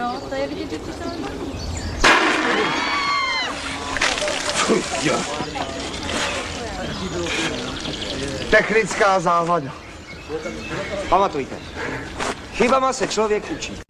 No, to je vidět, že Technická závada. Pamatujte, chybama se člověk učí.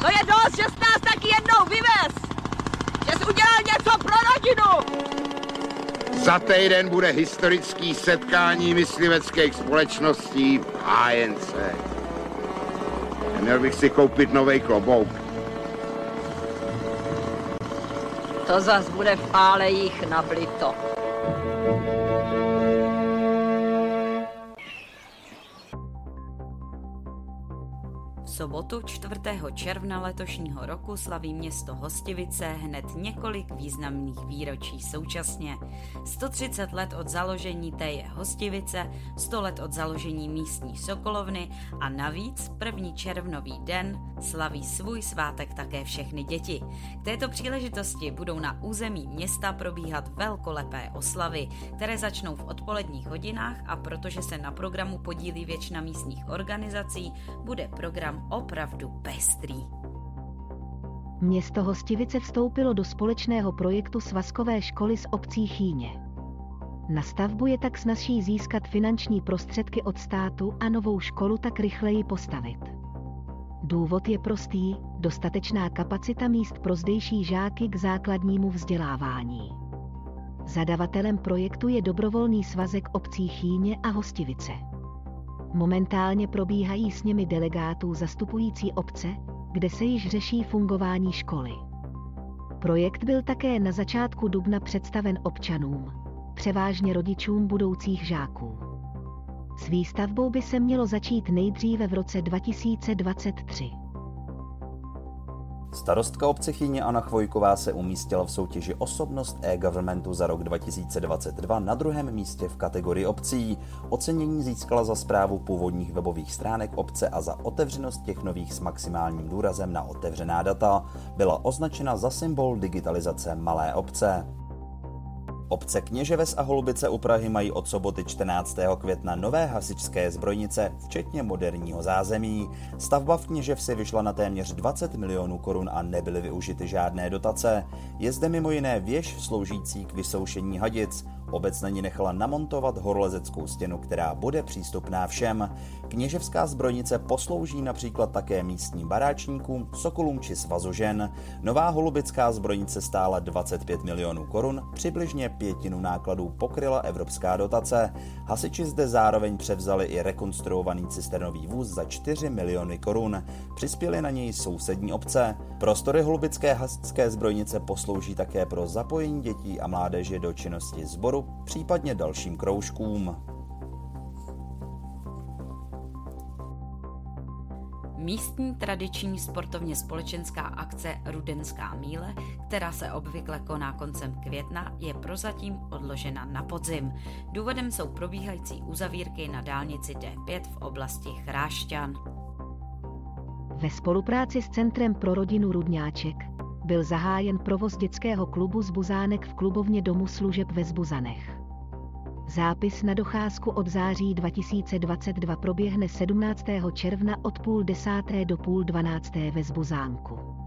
To je dost, že jsi nás taky jednou vyvez! Že jsi udělal něco pro rodinu! Za týden bude historický setkání mysliveckých společností v hájence. Měl bych si koupit nový klobouk. To zas bude v pálejích nablito. Sobotu 4. června letošního roku slaví město Hostivice hned několik významných výročí současně. 130 let od založení té je Hostivice, 100 let od založení místní Sokolovny a navíc první červnový den slaví svůj svátek také všechny děti. K této příležitosti budou na území města probíhat velkolepé oslavy, které začnou v odpoledních hodinách a protože se na programu podílí většina místních organizací, bude program opravdu pestrý. Město Hostivice vstoupilo do společného projektu svazkové školy s obcí Chýně. Na stavbu je tak snazší získat finanční prostředky od státu a novou školu tak rychleji postavit. Důvod je prostý, dostatečná kapacita míst pro zdejší žáky k základnímu vzdělávání. Zadavatelem projektu je dobrovolný svazek obcí Chýně a Hostivice. Momentálně probíhají s nimi delegátů zastupující obce, kde se již řeší fungování školy. Projekt byl také na začátku dubna představen občanům, převážně rodičům budoucích žáků. S výstavbou by se mělo začít nejdříve v roce 2023. Starostka obce Chyně Anna Chvojková se umístila v soutěži Osobnost e-governmentu za rok 2022 na druhém místě v kategorii obcí. Ocenění získala za zprávu původních webových stránek obce a za otevřenost těch nových s maximálním důrazem na otevřená data. Byla označena za symbol digitalizace malé obce. Obce Kněževes a Holubice u Prahy mají od soboty 14. května nové hasičské zbrojnice, včetně moderního zázemí. Stavba v Kněževsi vyšla na téměř 20 milionů korun a nebyly využity žádné dotace. Je zde mimo jiné věž sloužící k vysoušení hadic. Obec na ní nechala namontovat horolezeckou stěnu, která bude přístupná všem. Kněževská zbrojnice poslouží například také místním baráčníkům, sokolům či svazožen. Nová holubická zbrojnice stála 25 milionů korun, přibližně pětinu nákladů pokryla evropská dotace. Hasiči zde zároveň převzali i rekonstruovaný cisternový vůz za 4 miliony korun. Přispěli na něj sousední obce. Prostory holubické hasičské zbrojnice poslouží také pro zapojení dětí a mládeže do činnosti sboru, případně dalším kroužkům. Místní tradiční sportovně společenská akce Rudenská míle, která se obvykle koná koncem května, je prozatím odložena na podzim. Důvodem jsou probíhající uzavírky na dálnici D5 v oblasti Chrášťan. Ve spolupráci s Centrem pro rodinu Rudňáček byl zahájen provoz dětského klubu Zbuzánek v klubovně Domu služeb ve Zbuzanech. Zápis na docházku od září 2022 proběhne 17. června od půl desáté do půl dvanácté ve Zbuzánku.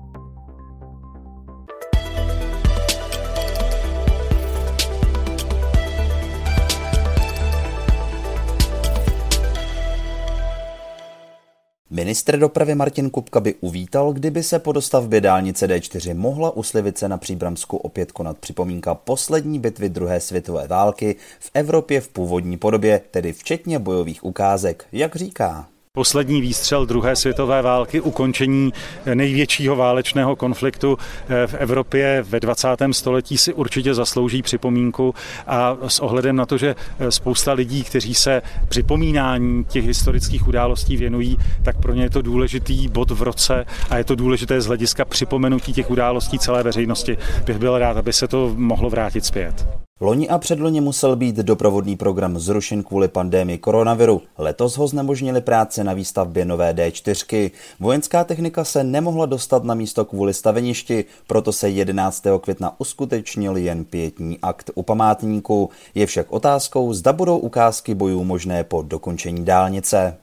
Ministr dopravy Martin Kupka by uvítal, kdyby se po dostavbě dálnice D4 mohla u Slivice na Příbramsku opět konat připomínka poslední bitvy druhé světové války v Evropě v původní podobě, tedy včetně bojových ukázek, jak říká. Poslední výstřel druhé světové války, ukončení největšího válečného konfliktu eh, v Evropě ve 20. století si určitě zaslouží připomínku a s ohledem na to, že eh, spousta lidí, kteří se připomínání těch historických událostí věnují, tak pro ně je to důležitý bod v roce a je to důležité z hlediska připomenutí těch událostí celé veřejnosti. Bych byl rád, aby se to mohlo vrátit zpět. Loni a předloni musel být doprovodný program zrušen kvůli pandémii koronaviru. Letos ho znemožnili práce na výstavbě nové D4. Vojenská technika se nemohla dostat na místo kvůli staveništi, proto se 11. května uskutečnil jen pětní akt u památníku. Je však otázkou, zda budou ukázky bojů možné po dokončení dálnice.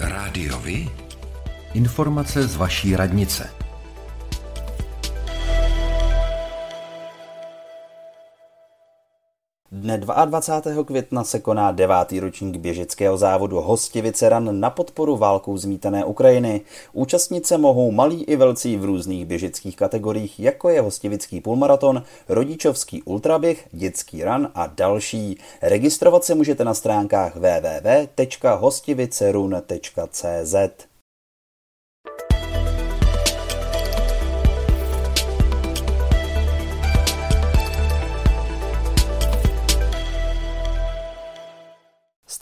Rádiovi? Informace z vaší radnice. Dne 22. května se koná devátý ročník běžeckého závodu Hostivice Ran na podporu válkou zmítané Ukrajiny. Účastnit se mohou malí i velcí v různých běžeckých kategoriích, jako je hostivický půlmaraton, rodičovský ultraběh, dětský ran a další. Registrovat se můžete na stránkách www.hostivicerun.cz.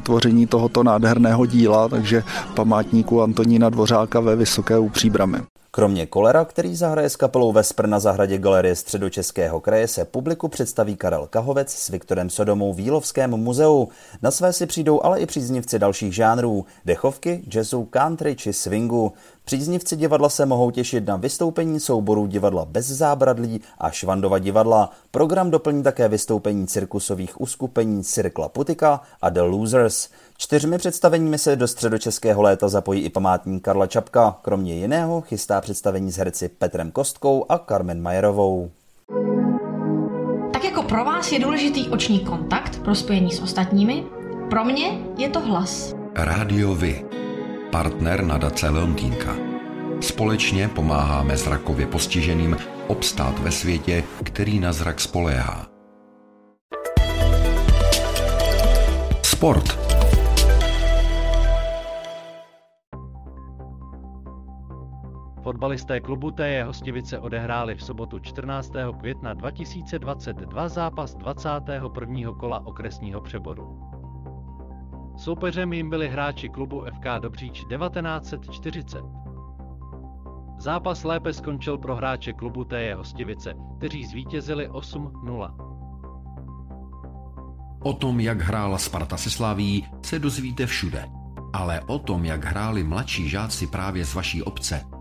vytvoření tohoto nádherného díla, takže památníku Antonína Dvořáka ve Vysoké u Příbramy. Kromě Kolera, který zahraje s kapelou Vespr na zahradě Galerie středočeského kraje, se publiku představí Karel Kahovec s Viktorem Sodomou v Jílovském muzeu. Na své si přijdou ale i příznivci dalších žánrů, dechovky, jazzu, country či swingu. Příznivci divadla se mohou těšit na vystoupení souborů divadla bez zábradlí a Švandova divadla. Program doplní také vystoupení cirkusových uskupení Cirkla Putika a The Losers. Čtyřmi představeními se do středočeského léta zapojí i památník Karla Čapka. Kromě jiného chystá představení s herci Petrem Kostkou a Carmen Majerovou. Tak jako pro vás je důležitý oční kontakt pro spojení s ostatními, pro mě je to hlas. Rádio Vy. Partner nadace Leontýnka. Společně pomáháme zrakově postiženým obstát ve světě, který na zrak spoléhá. Sport. Fotbalisté klubu TJ Hostivice odehráli v sobotu 14. května 2022 zápas 21. kola okresního přeboru. Soupeřem jim byli hráči klubu FK Dobříč 1940. Zápas lépe skončil pro hráče klubu TJ Hostivice, kteří zvítězili 8-0. O tom, jak hrála Sparta se Slaví, se dozvíte všude. Ale o tom, jak hráli mladší žáci právě z vaší obce,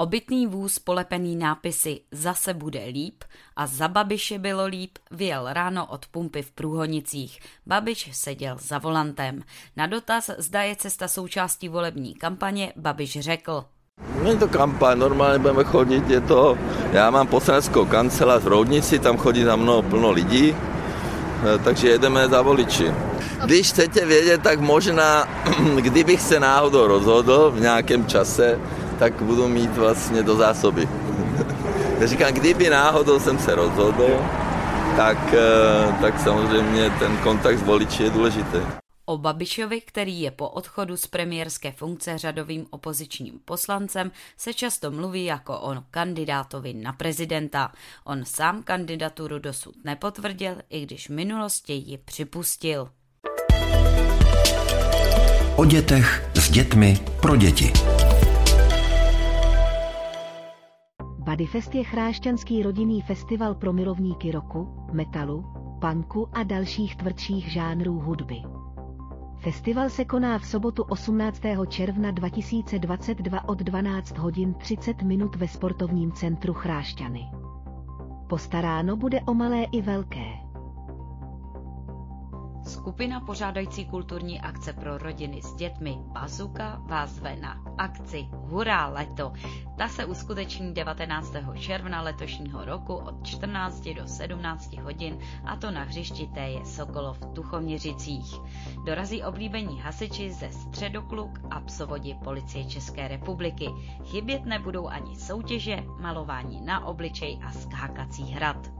Obytný vůz polepený nápisy Zase bude líp a za Babiše bylo líp vyjel ráno od pumpy v Průhonicích. Babiš seděl za volantem. Na dotaz, zda je cesta součástí volební kampaně, Babiš řekl. Není to kampaň, normálně budeme chodit, je to, já mám poslaneckou kancelář v Roudnici, tam chodí za mnou plno lidí, eh, takže jedeme za voliči. Když chcete vědět, tak možná, kdybych se náhodou rozhodl v nějakém čase, tak budu mít vlastně do zásoby. Já říkám, kdyby náhodou jsem se rozhodl, tak, eh, tak samozřejmě ten kontakt s voliči je důležitý. O Babišovi, který je po odchodu z premiérské funkce řadovým opozičním poslancem, se často mluví jako o kandidátovi na prezidenta. On sám kandidaturu dosud nepotvrdil, i když v minulosti ji připustil. O dětech s dětmi pro děti. Bodyfest je chrášťanský rodinný festival pro milovníky roku, metalu, punku a dalších tvrdších žánrů hudby. Festival se koná v sobotu 18. června 2022 od 12 hodin 30 minut ve sportovním centru Chrášťany. Postaráno bude o malé i velké. Skupina pořádající kulturní akce pro rodiny s dětmi Bazuka vás zve na akci Hurá leto. Ta se uskuteční 19. června letošního roku od 14 do 17 hodin a to na hřišti Téje Sokolov v Tuchoměřicích. Dorazí oblíbení hasiči ze Středokluk a psovodi policie České republiky. Chybět nebudou ani soutěže, malování na obličej a skákací hrad.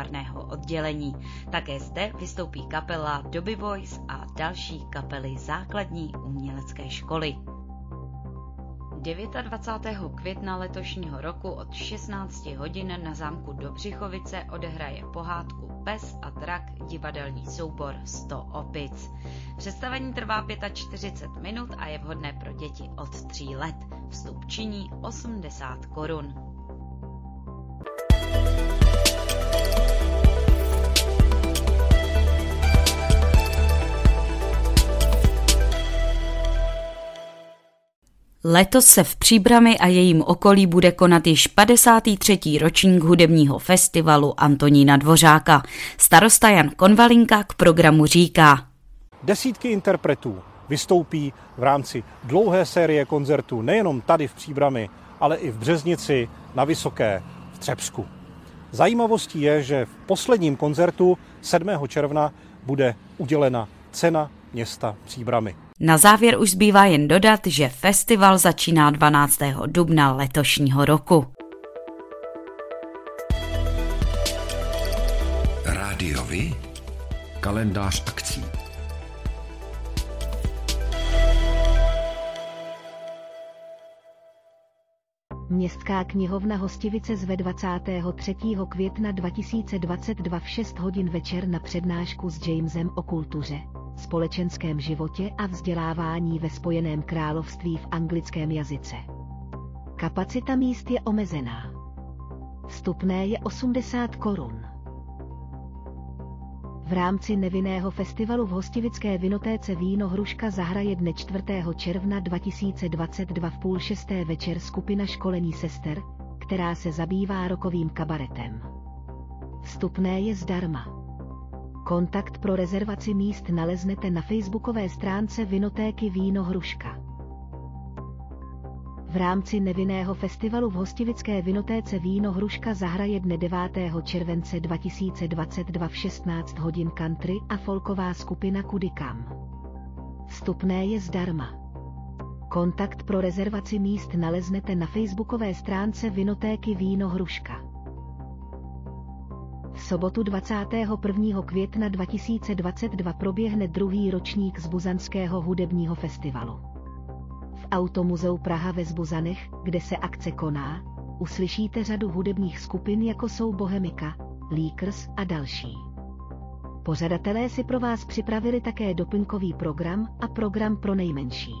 výtvarného oddělení. Také zde vystoupí kapela Dobby Boys a další kapely základní umělecké školy. 29. května letošního roku od 16 hodin na zámku Dobřichovice odehraje pohádku Pes a drak divadelní soubor 100 opic. Představení trvá 45 minut a je vhodné pro děti od 3 let. Vstup činí 80 korun. Letos se v Příbrami a jejím okolí bude konat již 53. ročník hudebního festivalu Antonína Dvořáka. Starosta Jan Konvalinka k programu říká. Desítky interpretů vystoupí v rámci dlouhé série koncertů nejenom tady v Příbrami, ale i v Březnici, na Vysoké, v Třebsku. Zajímavostí je, že v posledním koncertu 7. června bude udělena cena města Příbramy. Na závěr už zbývá jen dodat, že festival začíná 12. dubna letošního roku. Rádiovi? Kalendář akcí. Městská knihovna Hostivice zve 23. května 2022 v 6 hodin večer na přednášku s Jamesem o kultuře společenském životě a vzdělávání ve Spojeném království v anglickém jazyce. Kapacita míst je omezená. Vstupné je 80 korun. V rámci nevinného festivalu v hostivické vinotéce Víno Hruška zahraje dne 4. června 2022 v půl šesté večer skupina školení sester, která se zabývá rokovým kabaretem. Vstupné je zdarma. Kontakt pro rezervaci míst naleznete na facebookové stránce Vinotéky Víno Hruška. V rámci nevinného festivalu v hostivické vinotéce Víno Hruška zahraje dne 9. července 2022 v 16 hodin country a folková skupina Kudikam. Vstupné je zdarma. Kontakt pro rezervaci míst naleznete na facebookové stránce Vinotéky Víno Hruška sobotu 21. května 2022 proběhne druhý ročník z Buzanského hudebního festivalu. Automuzeu Praha ve Zbuzanech, kde se akce koná, uslyšíte řadu hudebních skupin jako jsou Bohemika, Leakers a další. Pořadatelé si pro vás připravili také doplňkový program a program pro nejmenší.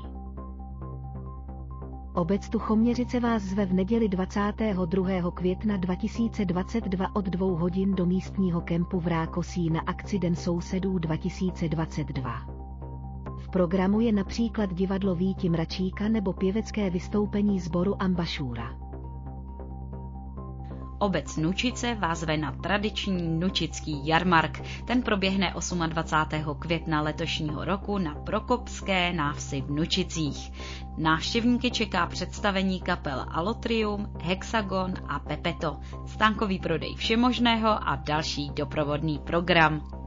Obec Tuchoměřice vás zve v neděli 22. května 2022 od 2 hodin do místního kempu v Rákosí na akci Den sousedů 2022. Programu je například divadlo Víti Mračíka nebo pěvecké vystoupení sboru Ambašůra. Obec Nučice vás ve na tradiční Nučický jarmark. Ten proběhne 28. května letošního roku na Prokopské návsi v Nučicích. Návštěvníky čeká představení kapel Alotrium, Hexagon a Pepeto, stánkový prodej všemožného a další doprovodný program.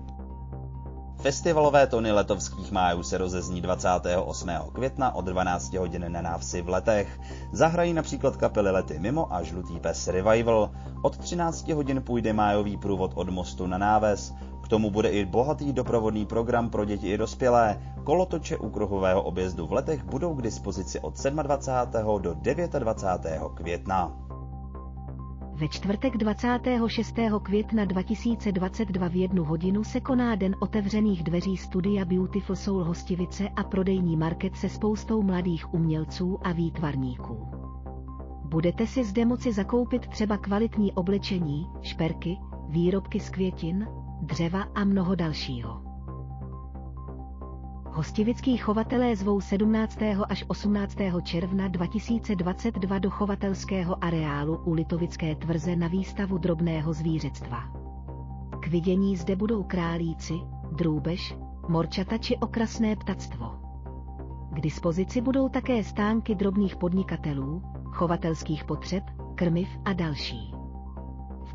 Festivalové tony letovských májů se rozezní 28. května od 12 hodin na návsi v letech. Zahrají například kapely Lety mimo a Žlutý pes Revival. Od 13 hodin půjde májový průvod od mostu na náves. K tomu bude i bohatý doprovodný program pro děti i dospělé. Kolotoče u kruhového objezdu v letech budou k dispozici od 27. do 29. května. Ve čtvrtek 26. května 2022 v jednu hodinu se koná Den otevřených dveří studia Beautiful Soul Hostivice a prodejní market se spoustou mladých umělců a výtvarníků. Budete si zde moci zakoupit třeba kvalitní oblečení, šperky, výrobky z květin, dřeva a mnoho dalšího. Hostivický chovatelé zvou 17. až 18. června 2022 do chovatelského areálu u Litovické tvrze na výstavu drobného zvířectva. K vidění zde budou králíci, drůbež, morčata či okrasné ptactvo. K dispozici budou také stánky drobných podnikatelů, chovatelských potřeb, krmiv a další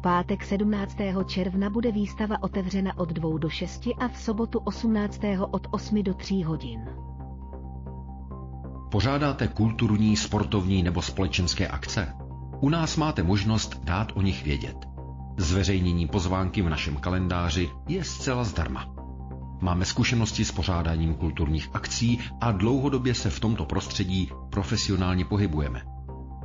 pátek 17. června bude výstava otevřena od 2 do 6 a v sobotu 18. od 8 do 3 hodin. Pořádáte kulturní, sportovní nebo společenské akce? U nás máte možnost dát o nich vědět. Zveřejnění pozvánky v našem kalendáři je zcela zdarma. Máme zkušenosti s pořádáním kulturních akcí a dlouhodobě se v tomto prostředí profesionálně pohybujeme.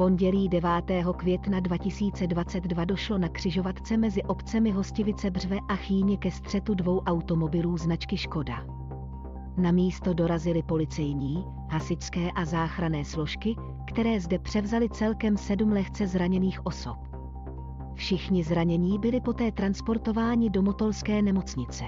pondělí 9. května 2022 došlo na křižovatce mezi obcemi Hostivice Břve a Chýně ke střetu dvou automobilů značky Škoda. Na místo dorazily policejní, hasičské a záchranné složky, které zde převzali celkem sedm lehce zraněných osob. Všichni zranění byli poté transportováni do Motolské nemocnice.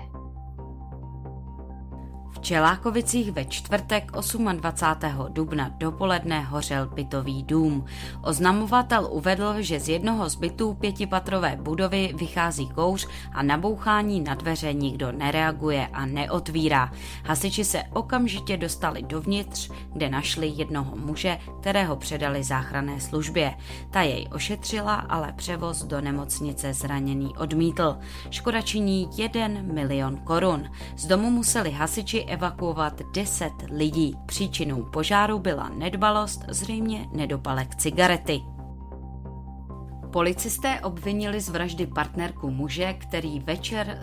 V Čelákovicích ve čtvrtek 28. dubna dopoledne hořel bytový dům. Oznamovatel uvedl, že z jednoho z bytů pětipatrové budovy vychází kouř a na bouchání na dveře nikdo nereaguje a neotvírá. Hasiči se okamžitě dostali dovnitř, kde našli jednoho muže, kterého předali záchranné službě. Ta jej ošetřila, ale převoz do nemocnice zraněný odmítl. Škoda činí 1 milion korun. Z domu museli hasiči evakuovat 10 lidí. Příčinou požáru byla nedbalost, zřejmě nedopalek cigarety. Policisté obvinili z vraždy partnerku muže, který večer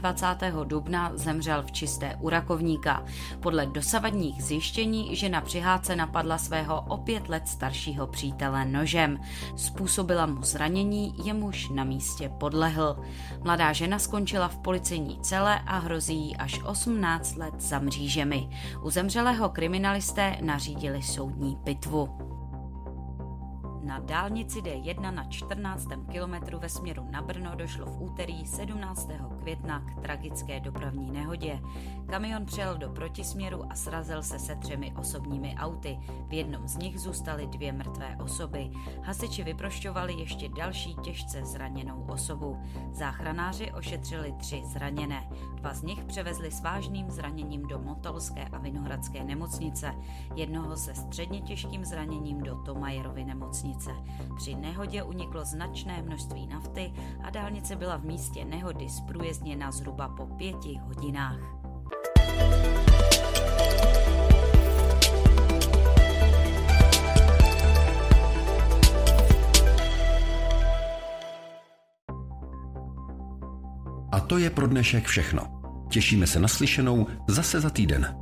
27. dubna zemřel v čisté u rakovníka. Podle dosavadních zjištění žena při hádce napadla svého o pět let staršího přítele nožem. Způsobila mu zranění, jemuž na místě podlehl. Mladá žena skončila v policejní cele a hrozí jí až 18 let za mřížemi. U zemřelého kriminalisté nařídili soudní pitvu. Na dálnici D1 na 14. kilometru ve směru na Brno došlo v úterý 17. května k tragické dopravní nehodě. Kamion přel do protisměru a srazil se se třemi osobními auty. V jednom z nich zůstaly dvě mrtvé osoby. Hasiči vyprošťovali ještě další těžce zraněnou osobu. Záchranáři ošetřili tři zraněné. Dva z nich převezli s vážným zraněním do Motolské a Vinohradské nemocnice. Jednoho se středně těžkým zraněním do Tomajerovy nemocnice. Při nehodě uniklo značné množství nafty a dálnice byla v místě nehody zprůjezdněna zhruba po pěti hodinách. A to je pro dnešek všechno. Těšíme se na slyšenou zase za týden.